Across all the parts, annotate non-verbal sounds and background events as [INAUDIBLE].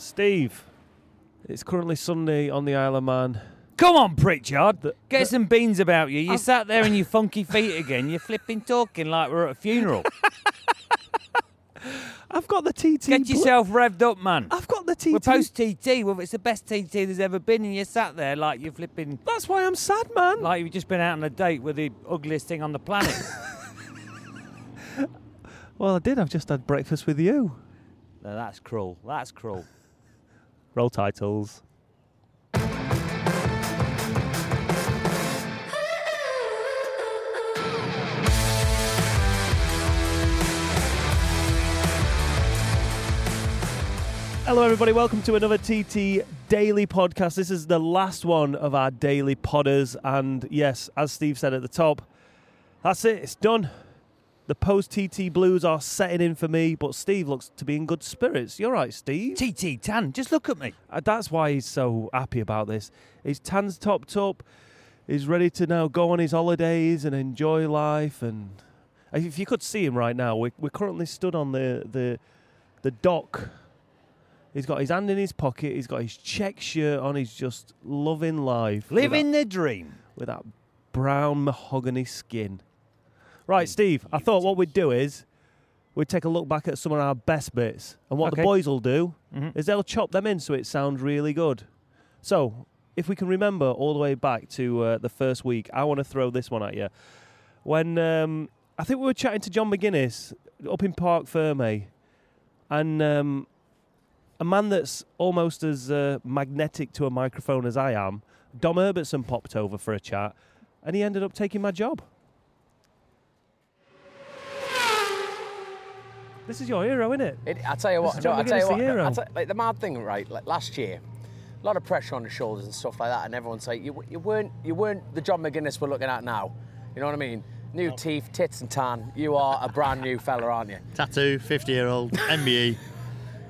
Steve, it's currently Sunday on the Isle of Man. Come on, Pritchard. The- Get the- some beans about you. You sat there in your funky feet again. You're flipping talking like we're at a funeral. [LAUGHS] I've got the TT. Get blo- yourself revved up, man. I've got the TT. We're post TT. Well, it's the best TT there's ever been, and you sat there like you're flipping, That's why I'm sad, man. like you've just been out on a date with the ugliest thing on the planet. [LAUGHS] [LAUGHS] well, I did. I've just had breakfast with you. no, that's cruel. That's cruel. Roll titles. Hello, everybody. Welcome to another TT Daily Podcast. This is the last one of our daily podders. And yes, as Steve said at the top, that's it. It's done. The post TT blues are setting in for me, but Steve looks to be in good spirits. You're right, Steve. TT Tan, just look at me. Uh, that's why he's so happy about this. His tan's topped up. He's ready to now go on his holidays and enjoy life. And if you could see him right now, we're, we're currently stood on the, the the dock. He's got his hand in his pocket. He's got his check shirt on. He's just loving life, Living the dream. with that brown mahogany skin. Right, Steve. I thought what we'd do is we'd take a look back at some of our best bits, and what the boys will do Mhm. is they'll chop them in so it sounds really good. So, if we can remember all the way back to uh, the first week, I want to throw this one at you. When um, I think we were chatting to John McGuinness up in Parc Fermé, and um, a man that's almost as uh, magnetic to a microphone as I am, Dom Herbertson popped over for a chat, and he ended up taking my job. This is your hero, isn't it? It, I tell you This what, is no, I tell you what, the hero. I tell, like the mad thing, right? Like last year, a lot of pressure on the shoulders and stuff like that, and everyone's like, you, you weren't, you weren't the John McGuinness we're looking at now. You know what I mean? New teeth, tits, and tan. You are a brand new fella, aren't you? [LAUGHS] tattoo, 50 year old, MBE.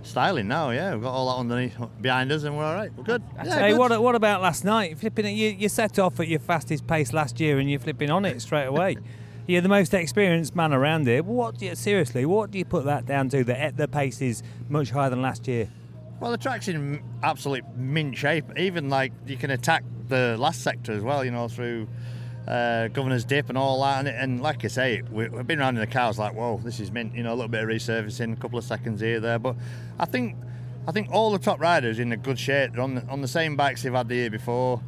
Styling now, yeah. We've got all that underneath behind us and we're all right. We're good. Yeah, hey, good. what, what about last night? Flipping it, you, you set off at your fastest pace last year, and you're flipping on it straight away. [LAUGHS] You're the most experienced man around here. What do you, seriously? What do you put that down to? That the pace is much higher than last year. Well, the track's in absolute mint shape. Even like you can attack the last sector as well, you know, through uh, Governor's Dip and all that. And, and like I say, we, we've been around in the cars like, whoa, this is mint. You know, a little bit of resurfacing, a couple of seconds here, there. But I think, I think all the top riders in a good shape. They're on the, on the same bikes they've had the year before.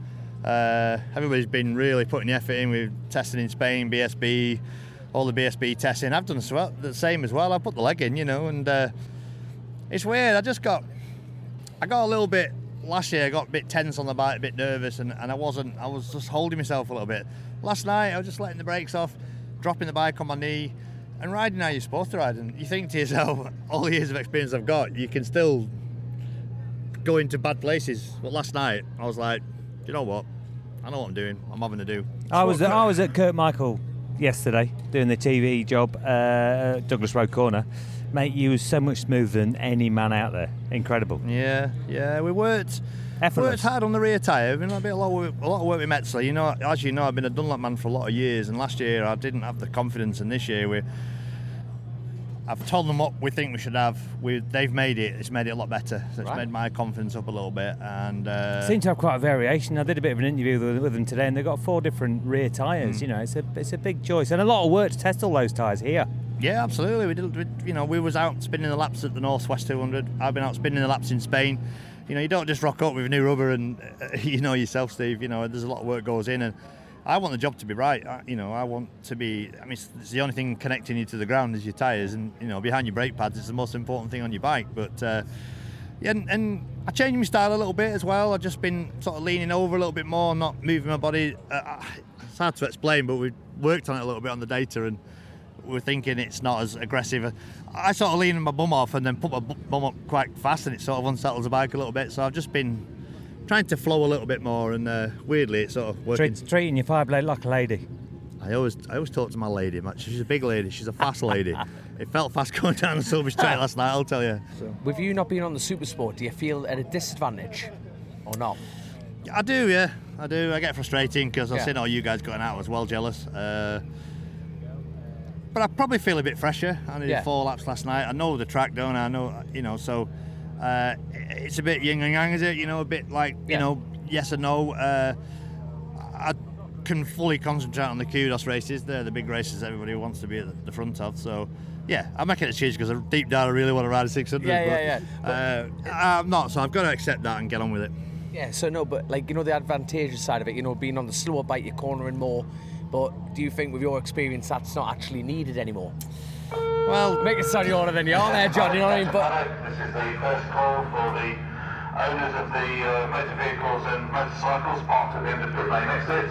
Uh, everybody's been really putting the effort in. We're testing in Spain, BSB, all the BSB testing. I've done the the same as well. I put the leg in, you know, and uh, it's weird. I just got I got a little bit last year. I got a bit tense on the bike, a bit nervous, and, and I wasn't. I was just holding myself a little bit. Last night, I was just letting the brakes off, dropping the bike on my knee, and riding how you're supposed to ride. And you think to yourself, [LAUGHS] all the years of experience I've got, you can still go into bad places. But last night, I was like, you know what? I know what I'm doing. I'm having to do. I was I was at Kirk Michael yesterday doing the TV job, uh, Douglas Road Corner. Mate, you was so much smoother than any man out there. Incredible. Yeah, yeah. We worked. Effortless. Worked hard on the rear tyre. Been a bit a lot, of, a lot of work with Metzeler. You know, as you know, I've been a Dunlop man for a lot of years, and last year I didn't have the confidence, and this year we. I've told them what we think we should have. We, they've made it. It's made it a lot better. So it's Right. made my confidence up a little bit. And uh, Seem to have quite a variation. I did a bit of an interview with, with them today, and they've got four different rear tyres. Hmm. You know, it's a it's a big choice and a lot of work to test all those tyres here. Yeah, absolutely. We did. We, you know, we was out spinning the laps at the Northwest 200. I've been out spinning the laps in Spain. You know, you don't just rock up with new rubber and uh, [LAUGHS] you know yourself, Steve. You know, there's a lot of work goes in, and I want the job to be right. I, you know, I want to be. I mean, it's, it's the only thing connecting you to the ground is your tyres, and you know, behind your brake pads, it's the most important thing on your bike. But uh, yeah, and, and I changed my style a little bit as well. I've just been sort of leaning over a little bit more, not moving my body. Uh, it's hard to explain, but we worked on it a little bit on the data, and we're thinking it's not as aggressive. I sort of lean my bum off and then put my bum up quite fast, and it sort of unsettles the bike a little bit. So I've just been trying to flow a little bit more, and uh, weirdly, it's sort of working. Treat, treating your Fireblade like a lady. I always, I always talk to my lady. man. She's a big lady. She's a fast [LAUGHS] lady. it felt fast going down the Sulby Straight last night. I'll tell you. With you not being on the Super Sport, do you feel at a disadvantage or not? I do, yeah, I do. I get frustrating because I've Yeah. seen all you guys going out. I was well jealous. Uh, but I probably feel a bit fresher. I did Yeah. four laps last night. I know the track, don't I? I know, you know. So Uh, it's a bit yin and yang, is it? You know, a bit like you know, yes and no. Uh, I can fully concentrate on the kudos races. They're the big races everybody wants to be at the- front of. So, yeah, I'm making a change because deep down I really want to ride a 600. Yeah, but, yeah, Uh, I'm not, so I've got to accept that and get on with it. Yeah, so no, but like you know the advantageous side of it, you know, being on the slower bike, you're cornering more. But do you think, with your experience, that's not actually needed anymore? Well, Make it sound older than you are there, John. You know what I mean? But This is the first call for the owners of the uh, motor vehicles and motorcycles parked at the end of pit lane exit.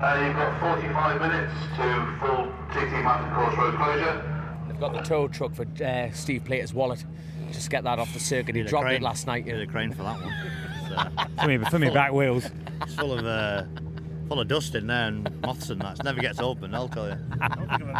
Uh, you've got 45 minutes to full TT Mountain Course Road closure. they've got the tow truck for uh, Steve Plater's wallet. Just get that off the circuit. He need a dropped crane. it last night. Need a crane for that one. [LAUGHS] It's, uh, For me, for me back wheels. it's full of uh, full of dust in there and [LAUGHS] moths and that. It never gets open. I'll tell you. [LAUGHS] I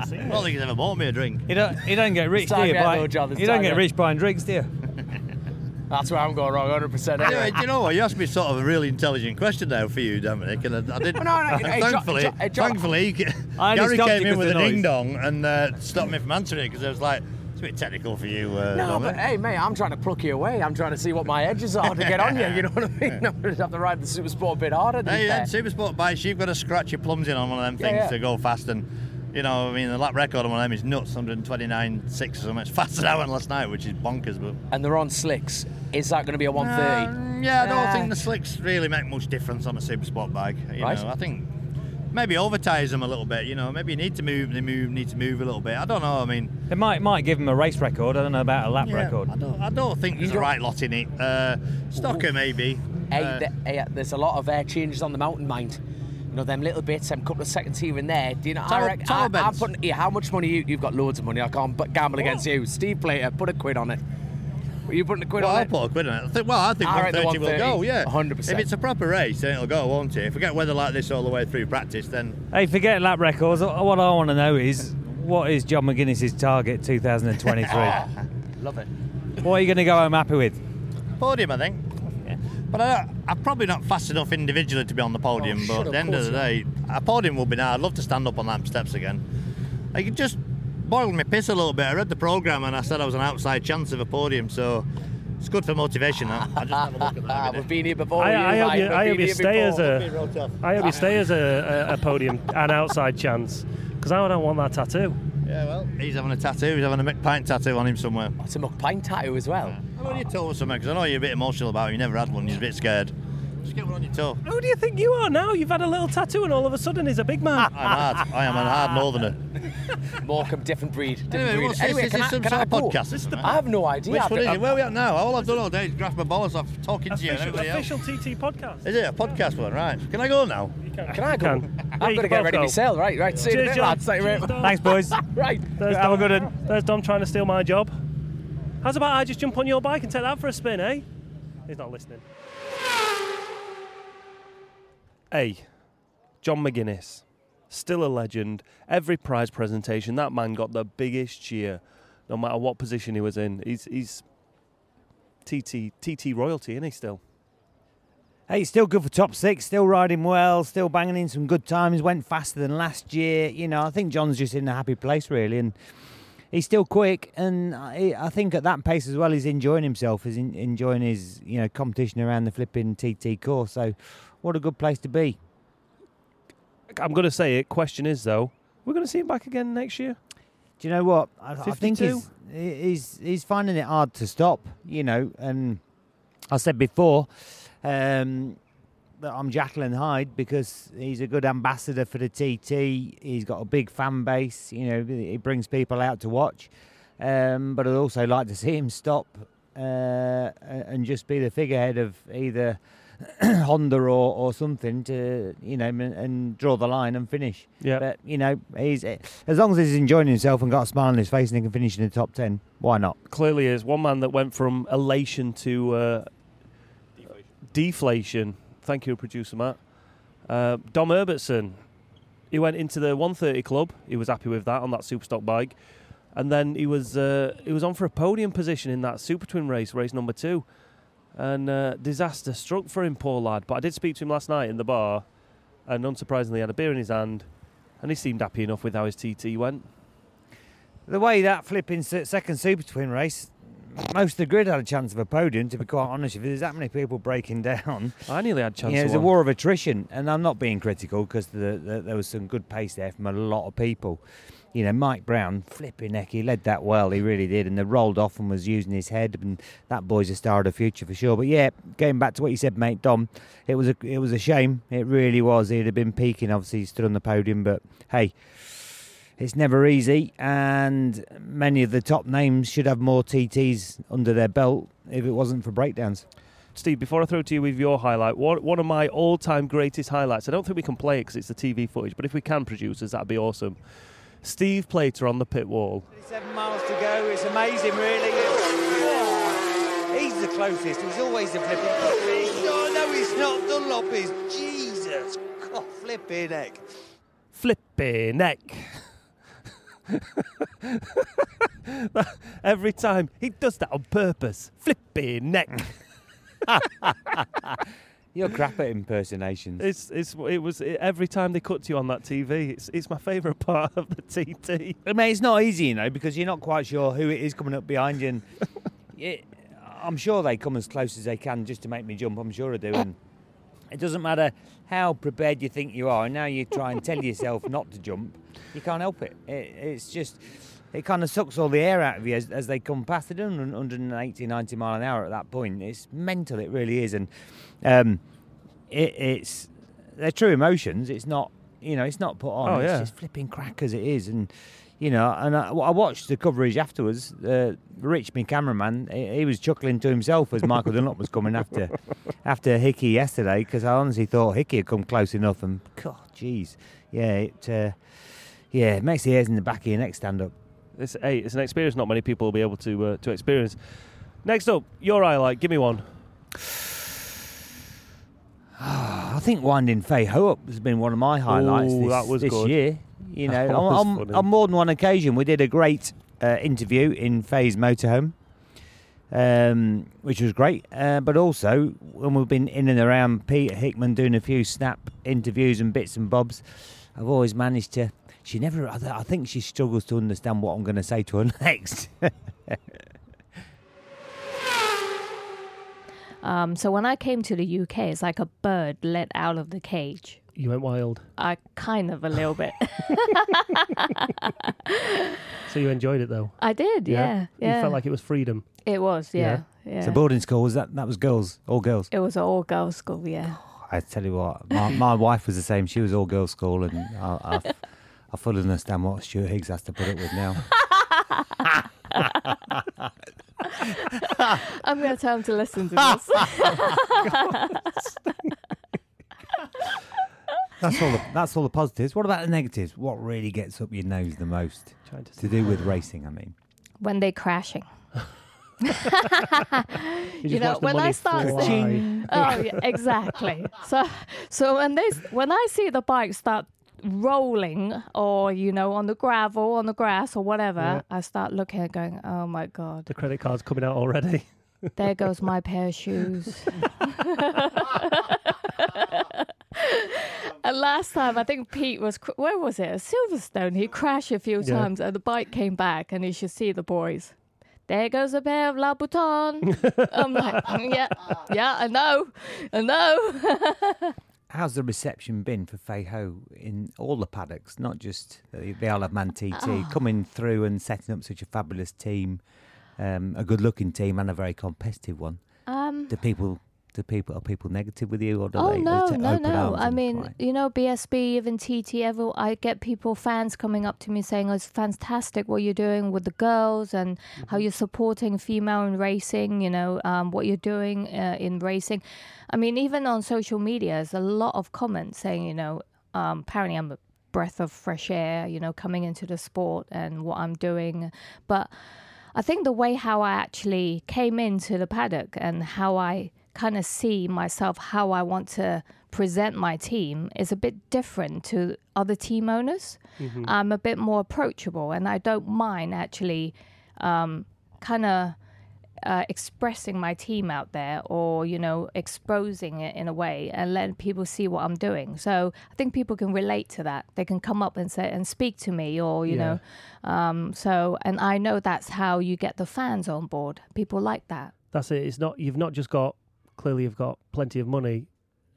don't think he's ever bought me a drink. You don't, you don't get rich, It's do you? yet, Buy- though, John, you don't get yet. rich buying drinks, do you? [LAUGHS] That's where I'm going wrong, 100%. Anyway, Anyway. do you know what? You asked me sort of a really intelligent question there for you, Dominic, and I, I didn't. No, no, hey, John- thankfully, John- hey, John- thankfully, I Gary came in with a ding dong and uh, stopped me from answering it because I was like, it's a bit technical for you. Uh, No, but hey, mate, I'm trying to pluck you away. I'm trying to see what my edges are to get on you. You know what I mean? [LAUGHS] [LAUGHS] I'm going to have to ride the super sport a bit harder. Hey, then super sport bikes, you've got to scratch your plums in on one of them Yeah, things yeah. to go fast. And you know, I mean, the lap record on one of them is nuts, 129.6 or something. It's faster than I went last night, which is bonkers. But and they're on slicks. Is that going to be a 130? Um, yeah, I don't Uh, think the slicks really make much difference on a super sport bike. You Right. know, I think maybe over tires them a little bit. You know, maybe you need to move, they move, need to move a little bit. I don't know. I mean, It might might give him a race record. I don't know about a lap yeah, record. I don't, I don't think there's a right lot in it. Uh, Stocker maybe. Hey, Uh, th- hey, there's a lot of uh, changes on the mountain mind. You know, them little bits, them couple of seconds here and there. Do you know? Tower- I reckon, I, I'm putting, yeah, how much money you, you've got? Loads of money. I can't but gamble against you. Steve Plater, put a quid on it. Were you putting a quid Well, on I'll it? put a quid on it. I think, well, I think I reckon 130 will go, yeah. 100%. If it's a proper race, then it'll go, won't it? If we get weather like this all the way through practice, then Hey, forget lap records. What I want to know is what is John McGuinness's target 2023? [LAUGHS] Love it. what are you going to go home happy with? podium, I think. But I, I'm probably not fast enough individually to be on the podium. Oh, but shut at the end of the day, a podium would be nice. I'd love to stand up on them steps again. I could just boiled my piss a little bit. I read the program and I said I was an outside chance of a podium, so it's good for motivation. That. I just have a look at that. [LAUGHS] We've been here before. I, you, I hope mate. you, I hope you stay as before. Be real a, tough. I hope you stay as a, a, a podium, an outside chance, because I don't want that tattoo. Yeah, well, he's having a tattoo. He's having a Mick Pint tattoo on him somewhere. It's a McPine tattoo as well. I want you told us something because I know you're a bit emotional about it. You never had one. You're a bit scared. Just get one on your toe. Who do you think you are now? You've had a little tattoo, and all of a sudden he's a big man. [LAUGHS] I'm hard. I am a hard northerner. [LAUGHS] Morecambe, different breed. Different Anyway, breed. what's this? anyway, Is this I, some sort of go? podcast? This is the- I have no idea. Which I've one is got- it? Where are we at now? All I've done all day is grasp my balls off talking to you and official, everybody else. official TT podcast. Is it a podcast one? Right. Can I go now? Can I go? I'm you going to get ready go. myself. Right, right. See you Cheers, bit, John. lads. Thank you very Cheers, much. Dom. Thanks, boys. [LAUGHS] Right. There's Have a Dom, good one. There's Dom trying to steal my job. How's about I just jump on your bike and take that for a spin, eh? He's not listening. Hey, John McGuinness, still a legend. Every prize presentation, that man got the biggest cheer, no matter what position he was in. He's he's TT TT royalty, isn't he? Still. Hey, still good for top six, still riding well, still banging in some good times, went faster than last year. You know, I think John's just in a happy place, really. And he's still quick. And I, think at that pace as well, he's enjoying himself, he's in, enjoying his, you know, competition around the flipping TT course. So, what a good place to be. I'm going to say it. Question is though, we're going to see him back again next year. Do you know what? I, I think he's, he's he's finding it hard to stop. You know, and I said before um, that I'm Jekyll and Hyde because he's a good ambassador for the TT. He's got a big fan base. You know, he brings people out to watch. Um, but I'd also like to see him stop uh, and just be the figurehead of either [CLEARS THROAT] Honda or, or something to you know and, and draw the line and finish. Yeah. But you know, he's as long as he's enjoying himself and got a smile on his face and he can finish in the top ten, why not? clearly is one man that went from elation to uh, deflation. Thank you, producer Matt. Uh, Dom Herbertson, he went into the 130 club. He was happy with that on that superstock bike, and then he was uh, he was on for a podium position in that super twin race, race number two, and uh, disaster struck for him, poor lad. But I did speak to him last night in the bar, and unsurprisingly, he had a beer in his hand, and he seemed happy enough with how his TT went. The way that flipping second super twin race, most of the grid had a chance of a podium. To be quite honest, if there's that many people breaking [LAUGHS] down, I nearly had a chance. yeah, of there's a war of attrition, and I'm not being critical because the, the, there was some good pace there from a lot of people. You know, Mike Browne, flipping heck, he led that well, he really did, and they rolled off and was using his head, and that boy's a star of the future for sure. But yeah, going back to what you said, mate, Dom, it was a it was a shame. It really was. He'd have been peaking, obviously, he stood on the podium, but hey. It's never easy, and many of the top names should have more TTs under their belt if it wasn't for breakdowns. Steve, before I throw to you with your highlight, one, one of my all-time greatest highlights. I don't think we can play it because it's the TV footage, but if we can, producers, that'd be awesome. Steve Plater on the pit wall. Seven miles to go. It's amazing, really. He's the closest. He's always the flipping. Oh, no, he's not. Dunlop is. Jesus, God, flipping heck. Flipping neck. [LAUGHS] Every time he does that on purpose. Flipping neck. [LAUGHS] You're crap at impersonations. It's it's it was it, every time they cut to you on that TV. It's it's my favourite part of the TT. I mean, it's not easy, you know, because you're not quite sure who it is coming up behind you. And [LAUGHS] it, I'm sure they come as close as they can just to make me jump. I'm sure they do. And it doesn't matter how prepared you think you are. And now you try and tell yourself not to jump, you can't help it. it it's just, it kind of sucks all the air out of you as, as they come past. They're doing 180, 90 mile an hour at that point. It's mental, it really is. And um, it, it's, they're true emotions. It's not, you know, it's not put on. Oh, it's yeah. just flipping crack as it is. And, you know, and I, I watched the coverage afterwards. Uh, Rich, my cameraman, he, he was chuckling to himself as Michael Dunlop was coming after [LAUGHS] after Hickey yesterday because I honestly thought Hickey had come close enough. And God, jeez, yeah, it uh, yeah, it makes the hairs in the back of your neck stand up. It's hey, it's an experience not many people will be able to uh, to experience. Next up, your highlight. Give me one. [SIGHS] I think winding Faye Ho up has been one of my highlights Ooh, this, that was this good. year. You [LAUGHS] know, on, on, on more than one occasion, we did a great uh, interview in Faye's motorhome, um, which was great. Uh, but also, when we've been in and around Peter Hickman doing a few snap interviews and bits and bobs, I've always managed to. She never. I th- I think she struggles to understand what I'm going to say to her [LAUGHS] next. [LAUGHS] Um, so when I came to the UK, it's like a bird let out of the cage. You went wild, I kind of a little bit. [LAUGHS] [LAUGHS] so you enjoyed it though. I did, yeah, yeah. You felt like it was freedom. it was, yeah, yeah. So boarding school was that? That was girls, all girls. it was an all girls school, yeah. I tell you what, my, my [LAUGHS] wife was the same. She was all girls school, and I, I, I fully understand what Stuart Higgs has to put up with now. I'm going to tell him to listen to this. That's all. The, that's all the positives. What about the negatives? What really gets up your nose the most Trying to to do with racing? I mean, when they're crashing. [LAUGHS] [LAUGHS] You, You know, when I start fly. seeing- Oh, yeah, exactly. So, so when they when I see the bike start rolling, or you know, on the gravel, on the grass, or whatever, Yeah. I start looking and going, "Oh my god, the credit card's coming out already. there goes my pair of shoes." [LAUGHS] and last time, I think Pete was where was it? Silverstone. He crashed a few Yeah. times, and the bike came back, and you should see the boys. There goes a pair of Louboutin. [LAUGHS] I'm like, "Mm, yeah, yeah, I know, I know. [LAUGHS] how's the reception been for Faye Ho in all the paddocks, not just the, the Isle of Man TT, coming through and setting up such a fabulous team, um, a good-looking team, and a very competitive one? Um, Do people? Do people are people negative with you, or do oh they? no, they no, no. I mean, you know, BSB, even TT, ever. I get people, fans coming up to me saying, oh, "It's fantastic what you're doing with the girls and how Mm-hmm. you're supporting female in racing. You know, um, what you're doing uh, in racing. I mean, even on social media, there's a lot of comments saying, you know, um, apparently I'm a breath of fresh air. You know, coming into the sport and what I'm doing, but. I think the way how I actually came into the paddock and how I kind of see myself, how I want to present my team is a bit different to other team owners. I'm a bit more approachable and I don't mind actually um, kind of uh, expressing my team out there or you know exposing it in a way and letting people see what i'm doing so i think people can relate to that they can come up and say and speak to me or you Yeah. know um, so and i know that's how you get the fans on board people like that That's it. It's not you've not just got clearly you've got plenty of money,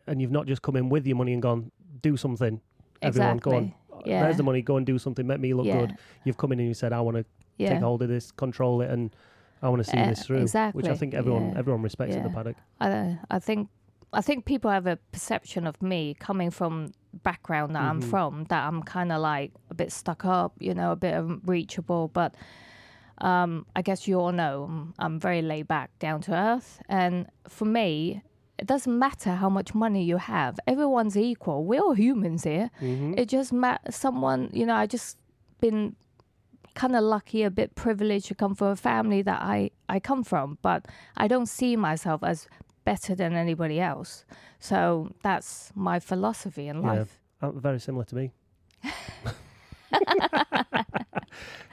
and you've not just come in with your money and gone do something. Everyone, go on. yeah There's the money. Go and do something. Make me look yeah good. You've come in and you said, I want to yeah take hold of this, control it, and I want to see Uh, this through. Exactly. Which I think everyone everyone respects at the paddock. I, I think I think people have a perception of me coming from background that I'm Mhm. from that I'm kind of like a bit stuck up, you know, a bit unreachable. But um, I guess you all know I'm, I'm very laid back, down to earth, and for me. It doesn't matter how much money you have. Everyone's equal. We're all humans here. Mm-hmm. It just ma- someone, you know, I just been kind of lucky, a bit privileged to come from a family that I, I come from, but I don't see myself as better than anybody else. So that's my philosophy in Yeah. life. Uh, very similar to me. [LAUGHS] [LAUGHS] [LAUGHS]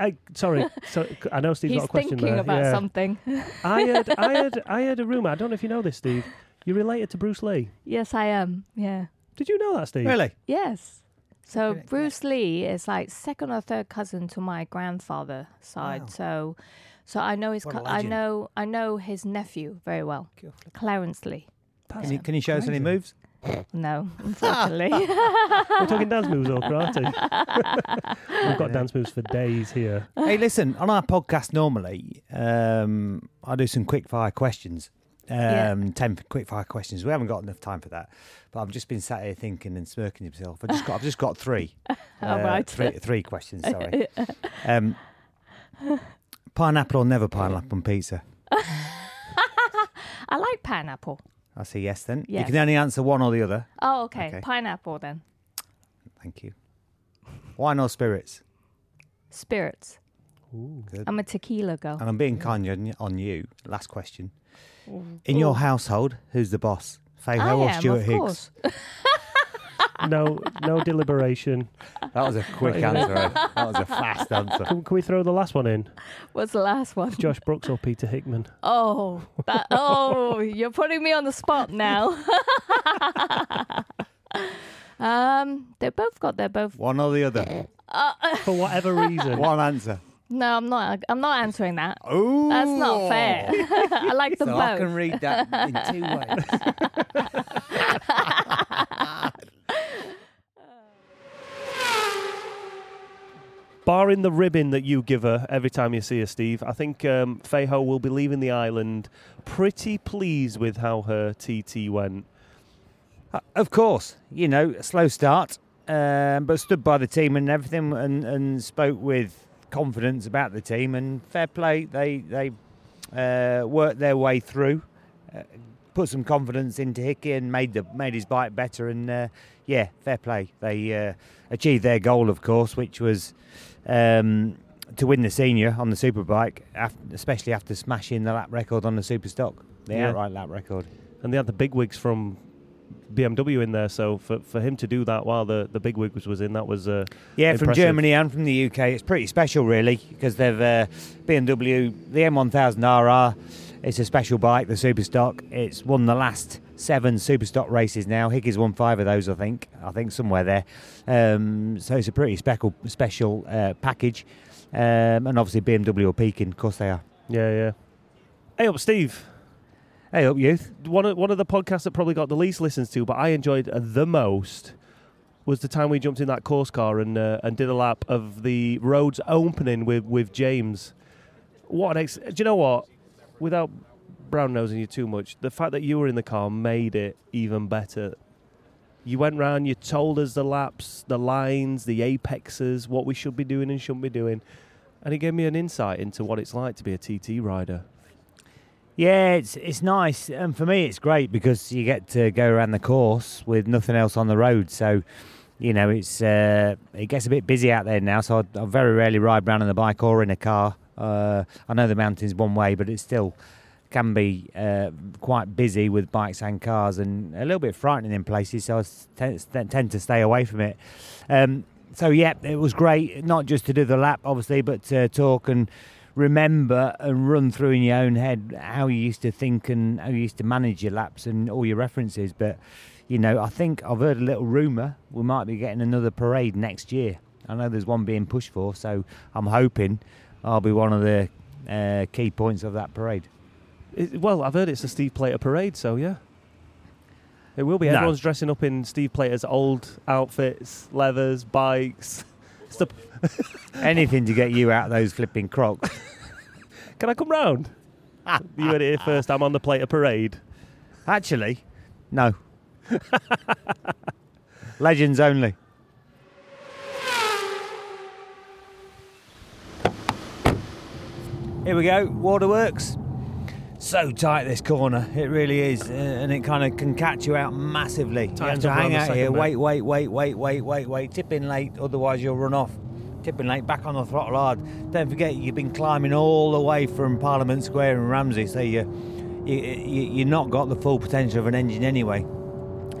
I, sorry, [LAUGHS] so I know Steve's He's got a question thinking there. about yeah. something. I heard, [LAUGHS] I heard, I heard a rumor. I don't know if you know this, Steve. You're related to Bruce Lee. yes, I am. Yeah. Did you know that, Steve? Really? Yes. So Okay, yeah. Bruce Lee is like second or third cousin to my grandfather side. Wow. So, so I know his. Co- I know. I know his nephew very well, Clarence Lee. Can you, can you show us any crazy. moves? No, [LAUGHS] unfortunately. We're talking dance moves or karate. [LAUGHS] We've got dance moves for days here. hey, listen, on our podcast normally, um, I do some quick fire questions. Um, Yeah. 10 quick fire questions. We haven't got enough time for that. But I've just been sat here thinking and smirking to myself. I've just got, I've just got three. [LAUGHS] Uh, All right. Three, three questions, sorry. Um, pineapple or never pineapple on pizza? I like pineapple. I say yes then. You can only answer one or the other. Oh, okay. Okay. Pineapple then. Thank you. Wine or spirits? Spirits. Good. I'm a tequila girl. And I'm being kind on, on you. Last question. In your household, who's the boss? Faye or am, Stuart Higgs? [LAUGHS] course. No, no deliberation. That was a quick answer. That was a fast answer. Can, can we throw the last one in? What's the last one? Josh Brooks or Peter Hickman? Oh, that, oh, you're putting me on the spot now. [LAUGHS] um, they both got their both. One or the other. For whatever reason. [LAUGHS] One answer. No, I'm not. I'm not answering that. Oh, That's not fair. [LAUGHS] I like them So both. I can read that in two ways. Barring the ribbon that you give her every time you see her, Steve, I think um, Faye Ho will be leaving the island pretty pleased with how her TT went. Uh, Of course, you know, a slow start, um, but stood by the team and everything, and, and spoke with confidence about the team. And fair play, they they uh, worked their way through, uh, put some confidence into Hickey, and made the made his bike better. And uh, yeah, fair play. They uh, achieved their goal, of course, which was. Um, to win the senior on the superbike, especially after smashing the lap record on the superstock, the Yeah. outright lap record. And they had the big wigs from BMW in there, so for, for him to do that while the, the big wigs was in, that was uh, Yeah, from Germany and from the UK, it's pretty special, really, because they've uh, BMW, the M1000 RR. It's a special bike, the superstock. It's won the last seven Superstock races now. Hickey's won five of those, I think. I think somewhere there. Um, so it's a pretty special special uh, package. Um, and obviously BMW are peaking, of course they are. yeah, yeah. Hey up, Steve. Hey up, youth. One of, one of the podcasts that probably got the least listens to, but I enjoyed the most, was the time we jumped in that course car and uh, and did a lap of the roads opening with, with James. What an ex- do you know what? Without brown nosing you too much, the fact that you were in the car made it even better. You went round, you told us the laps, the lines, the apexes, what we should be doing and shouldn't be doing, and it gave me an insight into what it's like to be a TT rider. Yeah, it's it's nice, and for me, it's great because you get to go around the course with nothing else on the road. So, you know, it's uh, it gets a bit busy out there now. So I, I very rarely ride around on the bike or in a car. Uh, I know the mountain's one way, but it's still can be uh, quite busy with bikes and cars, and a little bit frightening in places. So I tend, tend to stay away from it. Um, so yeah, it was great, not just to do the lap, obviously, but to talk and remember and run through in your own head how you used to think and how you used to manage your laps and all your references. But you know, I think I've heard a little rumor we might be getting another parade next year. I know there's one being pushed for, so I'm hoping I'll be one of the uh, key points of that parade. It- well, I've heard it's a Steve Plater parade, so yeah. It will be. No. Everyone's dressing up in Steve Plater's old outfits, leathers, bikes. [LAUGHS] Stuff. [LAUGHS] Anything to get you out of those flipping crocs. [LAUGHS] Can I come round? you heard it here first. I'm on the Plater parade. Actually, no. Legends only. Here we go, waterworks. So tight this corner, it really is, uh, and it kind of can catch you out massively. You have to hang out here, bit. wait, wait, wait, wait, wait, wait, wait, tip in late, otherwise you'll run off. Tip in late, back on the throttle hard. Don't forget you've been climbing all the way from Parliament Square in Ramsey, so you, you, you you're not got the full potential of an engine anyway.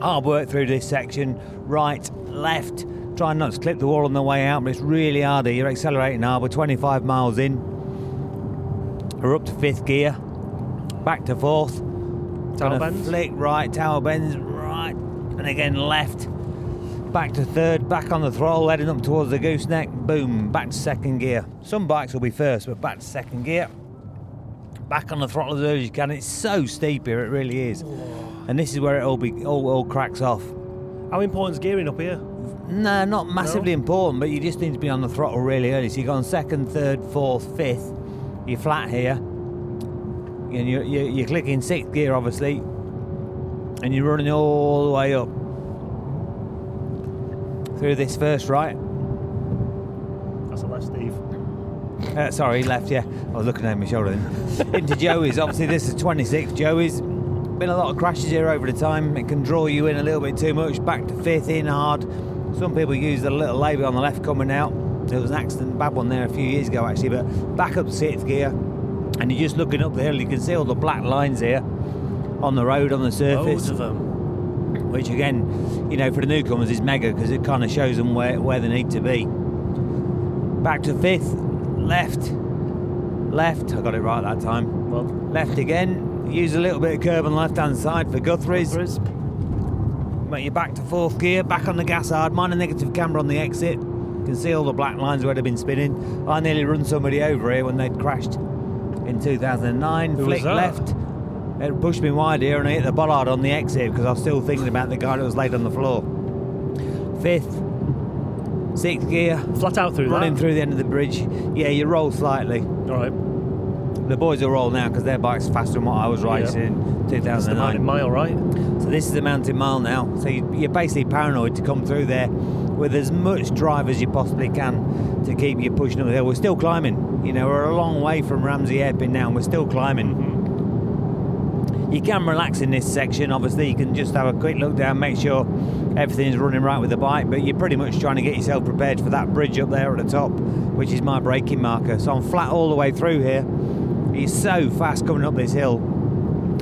Hard work through this section, right, left. Try not to clip the wall on the way out, but it's really hard. here. You're accelerating hard. We're 25 miles in. We're up to fifth gear. Back to fourth. Tower bends. Flick right, tower bends right, and again left. Back to third, back on the throttle, heading up towards the gooseneck. Boom, back to second gear. Some bikes will be first, but back to second gear. Back on the throttle as early as you can. It's so steep here, it really is. And this is where it all be all, all cracks off. How important is gearing up here? No, not massively important, but you just need to be on the throttle really early. So you go on second, third, fourth, fifth. You're flat here, and you're, you're, you're clicking sixth gear, obviously, and you're running all the way up through this first right. That's a left, Steve. Uh, sorry, left, yeah. I was looking over my shoulder then. [LAUGHS] Into Joey's, obviously, this is 26. Joey's been a lot of crashes here over the time. It can draw you in a little bit too much. Back to fifth, in hard. Some people use the little label on the left coming out. There was an accident, bad one there a few years ago actually, but back up to sixth gear. And you're just looking up the hill, you can see all the black lines here on the road, on the surface Loads of them. which again, you know, for the newcomers is mega because it kind of shows them where, where they need to be. Back to fifth, left, left. I got it right that time. Well, Left again. Use a little bit of curb on the left hand side for Guthrie's. is. But you're back to fourth gear, back on the gas hard. Mind a negative camber on the exit. You can see all the black lines where they've been spinning. I nearly run somebody over here when they'd crashed in 2009. Who Flick left. It pushed me wide here and I hit the bollard on the exit because I was still thinking about the guy that was laid on the floor. Fifth, sixth gear, Flat out through running that. through the end of the bridge. Yeah, you roll slightly. All right. The boys will roll now because their bike's faster than what I was racing in That's the 2009. mountain mile, right? So this is the mountain mile now. So you- you're basically paranoid to come through there with as much drive as you possibly can to keep you pushing up the hill. We're still climbing. You know, we're a long way from Ramsey Hairpin now, and we're still climbing. Mm-hmm. You can relax in this section. Obviously, you can just have a quick look down, make sure everything's running right with the bike. But you're pretty much trying to get yourself prepared for that bridge up there at the top, which is my braking marker. So I'm flat all the way through here. It's so fast coming up this hill.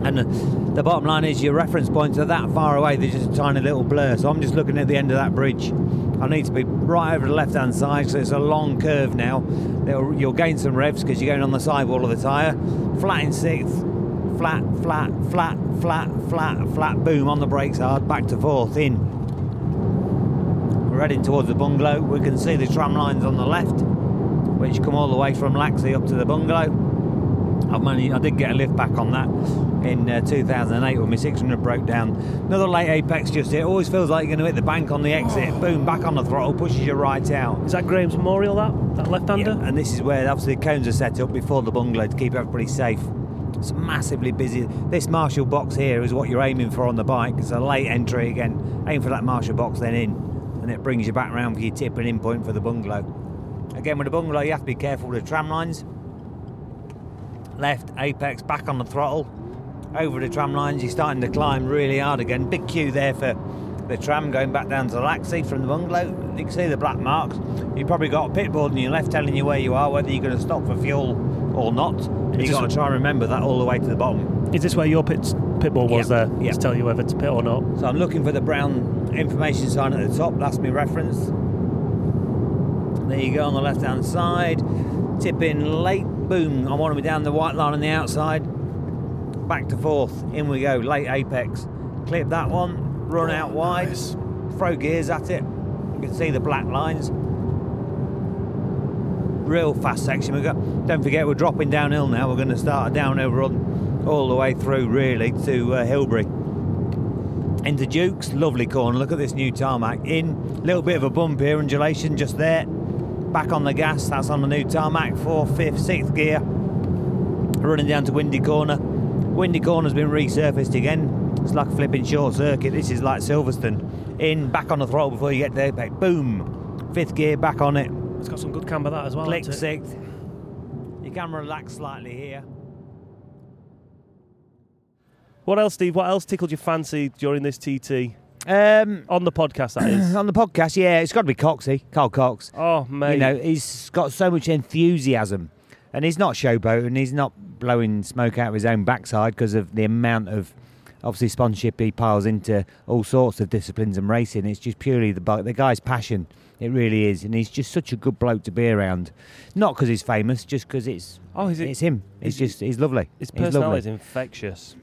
And the- the bottom line is your reference points are that far away, they're just a tiny little blur. So I'm just looking at the end of that bridge. I need to be right over the left hand side, so it's a long curve now. It'll- You'll gain some revs because you're going on the sidewall of the tyre. Flat in sixth, flat, flat, flat, flat, flat, flat, boom on the brakes hard, back to fourth, in. We're heading towards the bungalow. We can see the tram lines on the left, which come all the way from Laxey up to the bungalow. I've managed, I did get a lift back on that in uh, 2008 when my 600 broke down. Another late apex just here. Always feels like you're going to hit the bank on the exit. Boom, back on the throttle, pushes you right out. Is that Graham's Memorial, that? That left-hander? Yeah, and this is where obviously the cones are set up before the bungalow to keep everybody safe. It's massively busy. This marshal box here is what you're aiming for on the bike. It's a late entry again. Aim for that marshal box, then in, and it brings you back round for your tip and in point for the bungalow. Again, with the bungalow, you have to be careful with the tram lines. Left apex, back on the throttle. Over the tram lines, you're starting to climb really hard again. Big queue there for the tram going back down to the Laxey from the bungalow. You can see the black marks. You've probably got a pit board on your left telling you where you are, whether you're going to stop for fuel or not. And you've got to try and remember that all the way to the bottom. Is this where your pit, pit bull was Yeah, there? yeah. To tell you whether to pit or not? So I'm looking for the brown information sign at the top. That's my reference. There you go on the left hand side. Tip in late. boom, I want to be down the white line on the outside. Back to fourth, in we go, late apex. Clip that one, run out wide, throw gears at it. You can see the black lines. Real fast section. We got. Don't forget, we're dropping downhill now. We're going to start a downhill run all the way through, really, to uh, Hillberry. Into Duke's, lovely corner. Look at this new tarmac. In, little bit of a bump here, undulation just there. Back on the gas. That's on the new tarmac. Fourth, fifth, sixth gear. Running down to Windy Corner. Windy Corner's been resurfaced again. It's like a flipping short circuit. This is like Silverstone. In, back on the throttle before you get there. Back, boom. Fifth gear, back on it. It's got some good camber that as well. Click sixth. You can relax slightly here. What else, Steve? What else tickled your fancy during this TT Um, on the podcast? That is. [CLEARS THROAT] on the podcast, yeah, it's got to be Coxey, Carl Cox. oh mate, You know, he's got so much enthusiasm, and he's not showboating. He's not blowing smoke out of his own backside because of the amount of obviously sponsorship he piles into all sorts of disciplines and racing. It's just purely the the guy's passion. It really is, and he's just such a good bloke to be around. Not because he's famous, just because it's Oh, is it? it's him. It's is it- just he's lovely. His personality is infectious.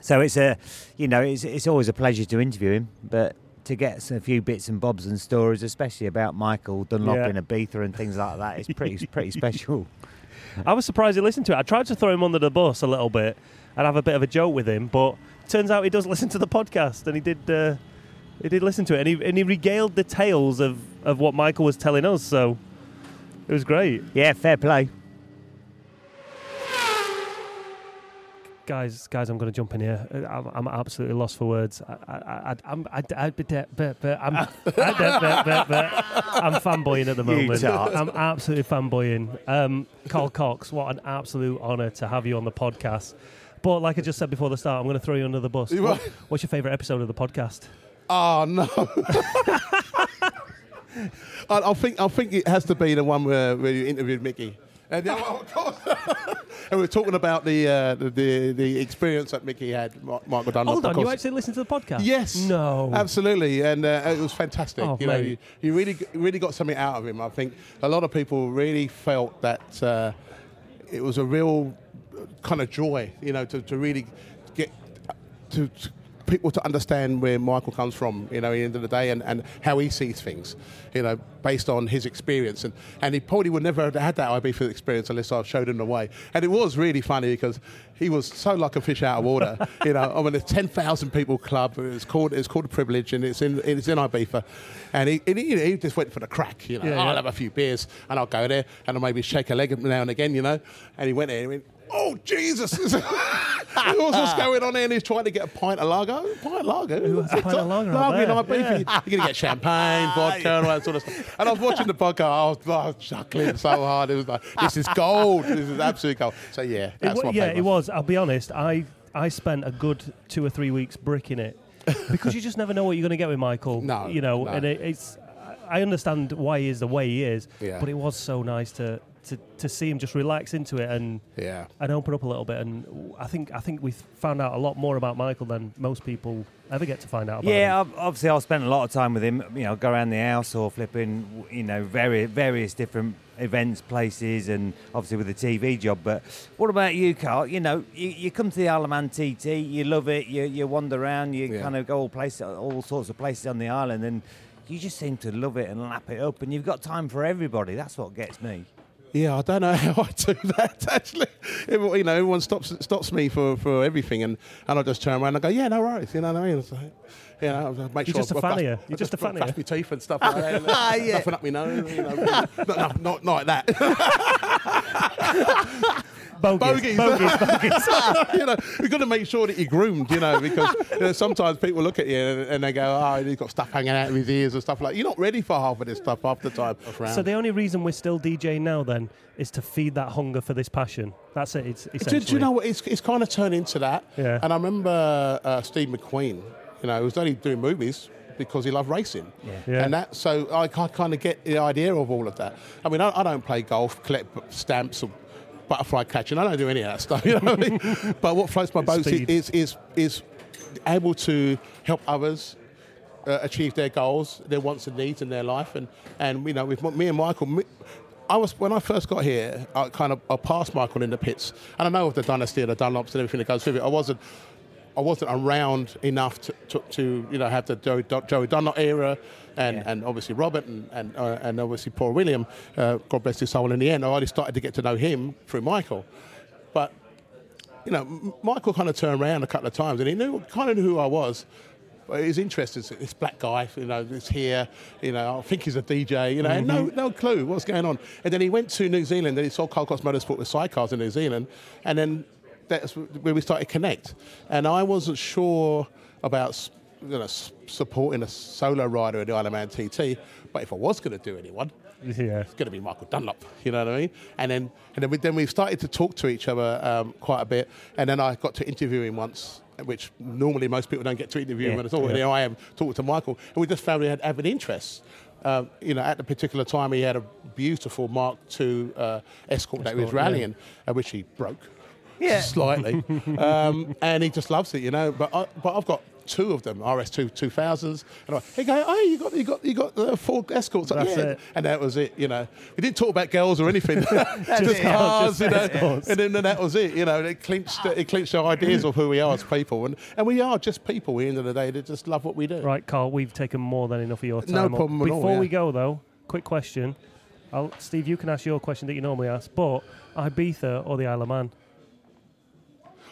So it's a, you know, it's it's always a pleasure to interview him, but to get a few bits and bobs and stories, especially about Michael Dunlop Yeah. in Ibiza and things like that, is pretty pretty [LAUGHS] special. I was surprised he listened to it. I tried to throw him under the bus a little bit and have a bit of a joke with him, but turns out he does [LAUGHS] listen to the podcast, and he did. Uh, he did listen to it, and he, and he regaled the tales of, of what Michael was telling us. So it was great, Yeah, fair play. Guys. Guys, I'm going to jump in here. Uh, I'm, I'm absolutely lost for words. I, I, I, I'm, I, I, but, but, but, I'm, [LAUGHS] I, but, but, but, I'm fanboying at the moment. I'm absolutely fanboying. Um, Carl Cox, what an absolute honour to have you on the podcast. But like I just said before the start, I'm going to throw you under the bus. What? what's your favourite episode of the podcast? Oh no. [LAUGHS] I, I think I think it has to be the one where, where you interviewed Mickey. And, yeah, well, of course. and we're talking about the, uh, the the the experience that Mickey had, Mi- Michael Dunlop. Hold on, you actually listened to the podcast? Yes. No. Absolutely, and uh, it was fantastic. Oh, you know, you, you really really got something out of him. I think a lot of people really felt that uh, it was a real kind of joy, you know, to, to really get to, to people to understand where Michael comes from, you know, at the end of the day, and, and how he sees things, you know, based on his experience. And, and he probably would never have had that Ibiza experience unless I showed him the way. And it was really funny because he was so like a fish out of water, [LAUGHS] you know. I mean, a 10,000 people club, it's called, it's called a privilege, and it's in, it's in Ibiza. And he, and he, he just went for the crack, you know. Yeah, oh, I'll have a few beers and I'll go there and I'll maybe shake a leg now and again, you know. And he went there and he went, Oh Jesus! [LAUGHS] What's what's going on? And he's trying to get a pint of lager. Pint of lager. Has a pint of lager Lager in there? Ibiza. You're gonna get champagne, [LAUGHS] vodka, and all that sort of stuff. And I was watching the podcast. I was, I was chuckling so hard. It was like, this is gold. This is absolute gold. So yeah, It that's my yeah, it was. I'll be honest. I I spent a good two or three weeks bricking it [LAUGHS] because you just never know what you're going to get with Michael. No, you know, no. and it, it's. I understand why he is the way he is, Yeah. but it was so nice to, to, to see him just relax into it and Yeah. and open up a little bit. And I think I think we found out a lot more about Michael than most people ever get to find out. About Yeah, him. obviously I've spent a lot of time with him. You know, go around the house or flipping, you know, various various different events, places, and obviously with the TV job. But what about you, Carl? You know, you, you come to the Isle of Man TT, you love it. You you wander around, you Yeah. kind of go all places, all sorts of places on the island, and you just seem to love it and lap it up. And you've got time for everybody. That's what gets me. Yeah, I don't know [LAUGHS] how I do that [LAUGHS] actually. Everyone, you know, everyone stops stops me for, for everything, and, and I just turn around and go, yeah, no worries. You know what I mean? Like, you know, make You're sure just a fan you. I've You're just a fan of my teeth and stuff [LAUGHS] like that. Ah, yeah. Nothing up my nose. You know, not, not, not like that. Bogies, bogies. bogies, bogies. [LAUGHS] you know, you've got to make sure that you're groomed, you know, because you know, sometimes people look at you and, and they go, oh, he's got stuff hanging out of his ears and stuff like You're not ready for half of this stuff half the time. So the only reason we're still DJing now then is to feed that hunger for this passion. That's it. It's Do, essentially. do you know what? It's, it's kind of turned into that. Yeah. And I remember uh, Steve McQueen, you know, he was only doing movies because he loved racing. Yeah. Yeah. And that, so I kind of get the idea of all of that. I mean, I, I don't play golf, collect stamps or butterfly catching. I don't do any of that stuff, [LAUGHS] you know what I mean? But what floats my It's boat is, is, is, is able to help others uh, achieve their goals, their wants and needs in their life. And, and you know, with me and Michael, me, I was when I first got here. I kind of I passed Michael in the pits, and I know of the dynasty, and the Dunlops, and everything that goes with it. I wasn't. I wasn't around enough to, to, to you know have the Joey, Joey Dunlop era, and, Yeah. and obviously Robert and and, uh, and obviously Paul William. Uh, God bless his soul. In the end, I only started to get to know him through Michael, but you know, Michael kind of turned around a couple of times, and he knew kind of knew who I was. But he's interested. This black guy, you know, is here. You know, I think he's a DJ. You know, and no, no clue what's going on. And then he went to New Zealand, and he saw Carl Cox Motorsport with sidecars in New Zealand, and then that's where we started to connect. And I wasn't sure about you know supporting a solo rider in the Isle of Man TT, but if I was going to do anyone, Yeah. it's going to be Michael Dunlop. You know what I mean? And then and then we, then we started to talk to each other um, quite a bit. And then I got to interview him once, which normally most people don't get to interview him at all. And here I am talking to Michael, and we just found we had avid interest. Um, you know, at the particular time, he had a beautiful Mark II uh, Escort that he was Escort, yeah. rallying, uh, which he broke Yeah. [LAUGHS] slightly, um, and he just loves it, you know. But I, but I've got two of them, RS2 2000s, and I, he go, oh, you got you got you got uh, four escorts, That's yeah. it. and that was it, you know. We didn't talk about girls or anything, [LAUGHS] [LAUGHS] just it. cars, Just you know. escorts. And then that was it, you know. It clinched it clinched our ideas of who we are as people, and and we are just people. At the end of the day, that just love what we do. Right, Carl, we've taken more than enough of your time. No up. problem at all, Before we yeah. go, though, quick question. I'll, Steve, you can ask your question that you normally ask, but Ibiza or the Isle of Man?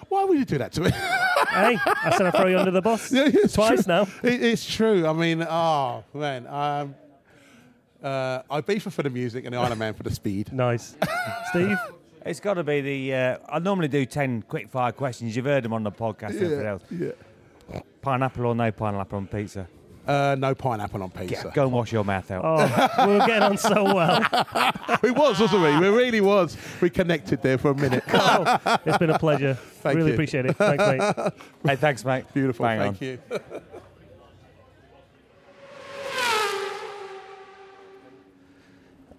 Why would you do that to me? [LAUGHS] hey, I said I'd throw you under the bus [LAUGHS] Yeah, it's twice true. now. It, it's true. I mean, oh man, um, uh, Ibiza for the music and the Isle of Man for the speed. [LAUGHS] Nice. Steve? It's got to be the. Uh, I normally do 10 quick fire questions. You've heard them on the podcast. and everything else. yeah. Pineapple or no pineapple on pizza? Uh, no pineapple on pizza. Go and wash your mouth out. Oh, we were getting on so well. [LAUGHS] We was, wasn't we? We really was. We connected there for a minute. [LAUGHS] Oh, it's been a pleasure. [LAUGHS] Thank really you. appreciate it. Thanks, mate. Hey, thanks, mate. Beautiful. Bang Thank on. you.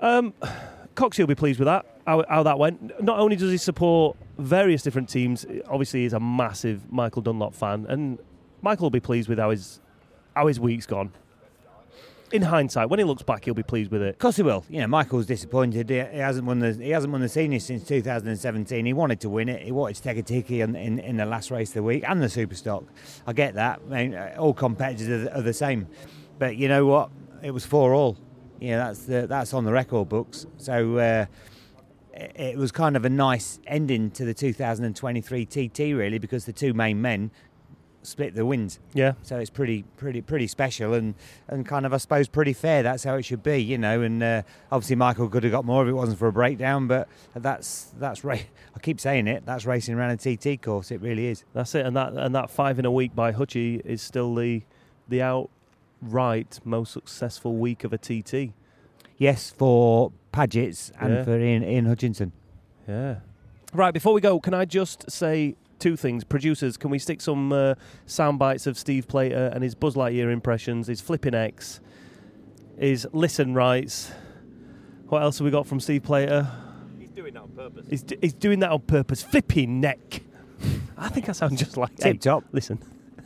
Um, Coxie will be pleased with that. How, how that went. Not only does he support various different teams, obviously he's a massive Michael Dunlop fan, and Michael will be pleased with how his how his week's gone. In hindsight, when he looks back, he'll be pleased with it. Of course he will. Know, Michael's disappointed. He, he hasn't won the he hasn't won the seniors since 2017. He wanted to win it. He wanted to take a tiki in, in, in the last race of the week and the Superstock. I get that. I mean, uh, all competitors are, the- are the same, but you know what? It was for all. Know, that's the, that's on the record books. So. Uh, it was kind of a nice ending to the 2023 TT, really, because the two main men split the wins. Yeah, So it's pretty, pretty, pretty special and, and kind of, I suppose, pretty fair. That's how it should be, you know. And uh, obviously, Michael could have got more if it wasn't for a breakdown. But that's that's ra- [LAUGHS] I keep saying it. That's racing around a TT course. It really is. that's it. And that and that five in a week by Hutchie is still the the outright most successful week of a TT. Yes, for Padgetts and Yeah. for Ian, Ian Hutchinson. Yeah. Right, before we go, can I just say two things? Producers, can we stick some uh, sound bites of Steve Plater and his Buzz Lightyear impressions, his Flipping X, his Listen Rights? What else have we got from Steve Plater? He's doing that on purpose. He's, d- he's doing that on purpose. Flipping neck. I think I sound just like Tip hey, top. Listen.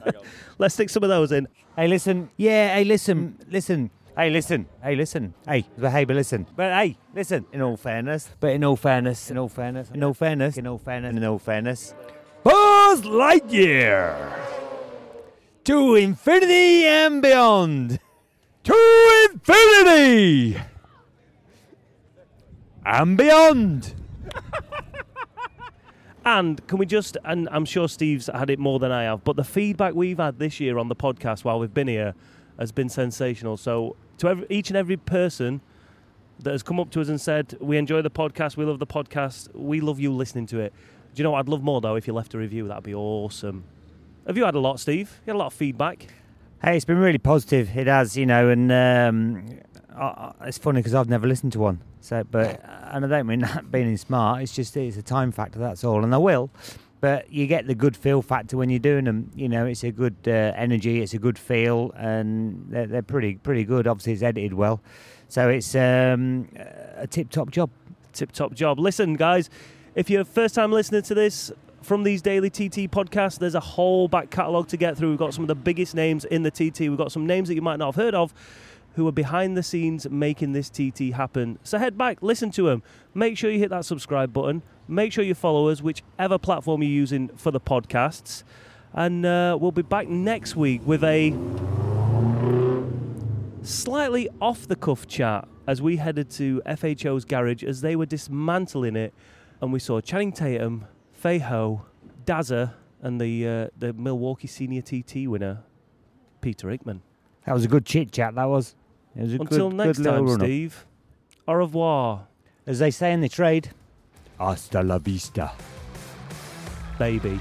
[LAUGHS] Let's stick some of those in. Hey, listen. Yeah, hey, listen. Listen. Hey, listen. Hey, listen. Hey, but hey, but listen. But hey, listen. In all fairness. But in all fairness. In all fairness. In all fairness. In all fairness. In all fairness. Buzz Lightyear. To infinity and beyond. To infinity and beyond. [LAUGHS] And can we just, and I'm sure Steve's had it more than I have, but the feedback we've had this year on the podcast while we've been here has been sensational. So, to every, each and every person that has come up to us and said, We enjoy the podcast, we love the podcast, we love you listening to it. Do you know what I'd love more though if you left a review? That'd be awesome. Have you had a lot, Steve? You had a lot of feedback. Hey, it's been really positive. It has, you know, and um, I, it's funny because I've never listened to one. So, but and I don't mean [LAUGHS] that being smart. It's just it's a time factor. That's all, and I will. But you get the good feel factor when you're doing them. You know, it's a good uh, energy. It's a good feel, and they're, they're pretty pretty good. Obviously, it's edited well, so it's um, a tip top job. tip top job. Listen, guys, if you're a first time listening to this from these daily TT podcasts, there's a whole back catalogue to get through. We've got some of the biggest names in the TT. We've got some names that you might not have heard of. who are behind the scenes making this TT happen. So head back, listen to them. Make sure you hit that subscribe button. Make sure you follow us, whichever platform you're using for the podcasts. And uh, we'll be back next week with a slightly off the cuff chat as we headed to FHO's garage as they were dismantling it. And we saw Channing Tatum, Faye Ho, Dazza, and the, uh, the Milwaukee Senior TT winner, Peter Hickman. That was a good chit chat. That was. It was a Until good, next good time, run-up. Steve. Au revoir, As they say in the trade, hasta la vista. baby.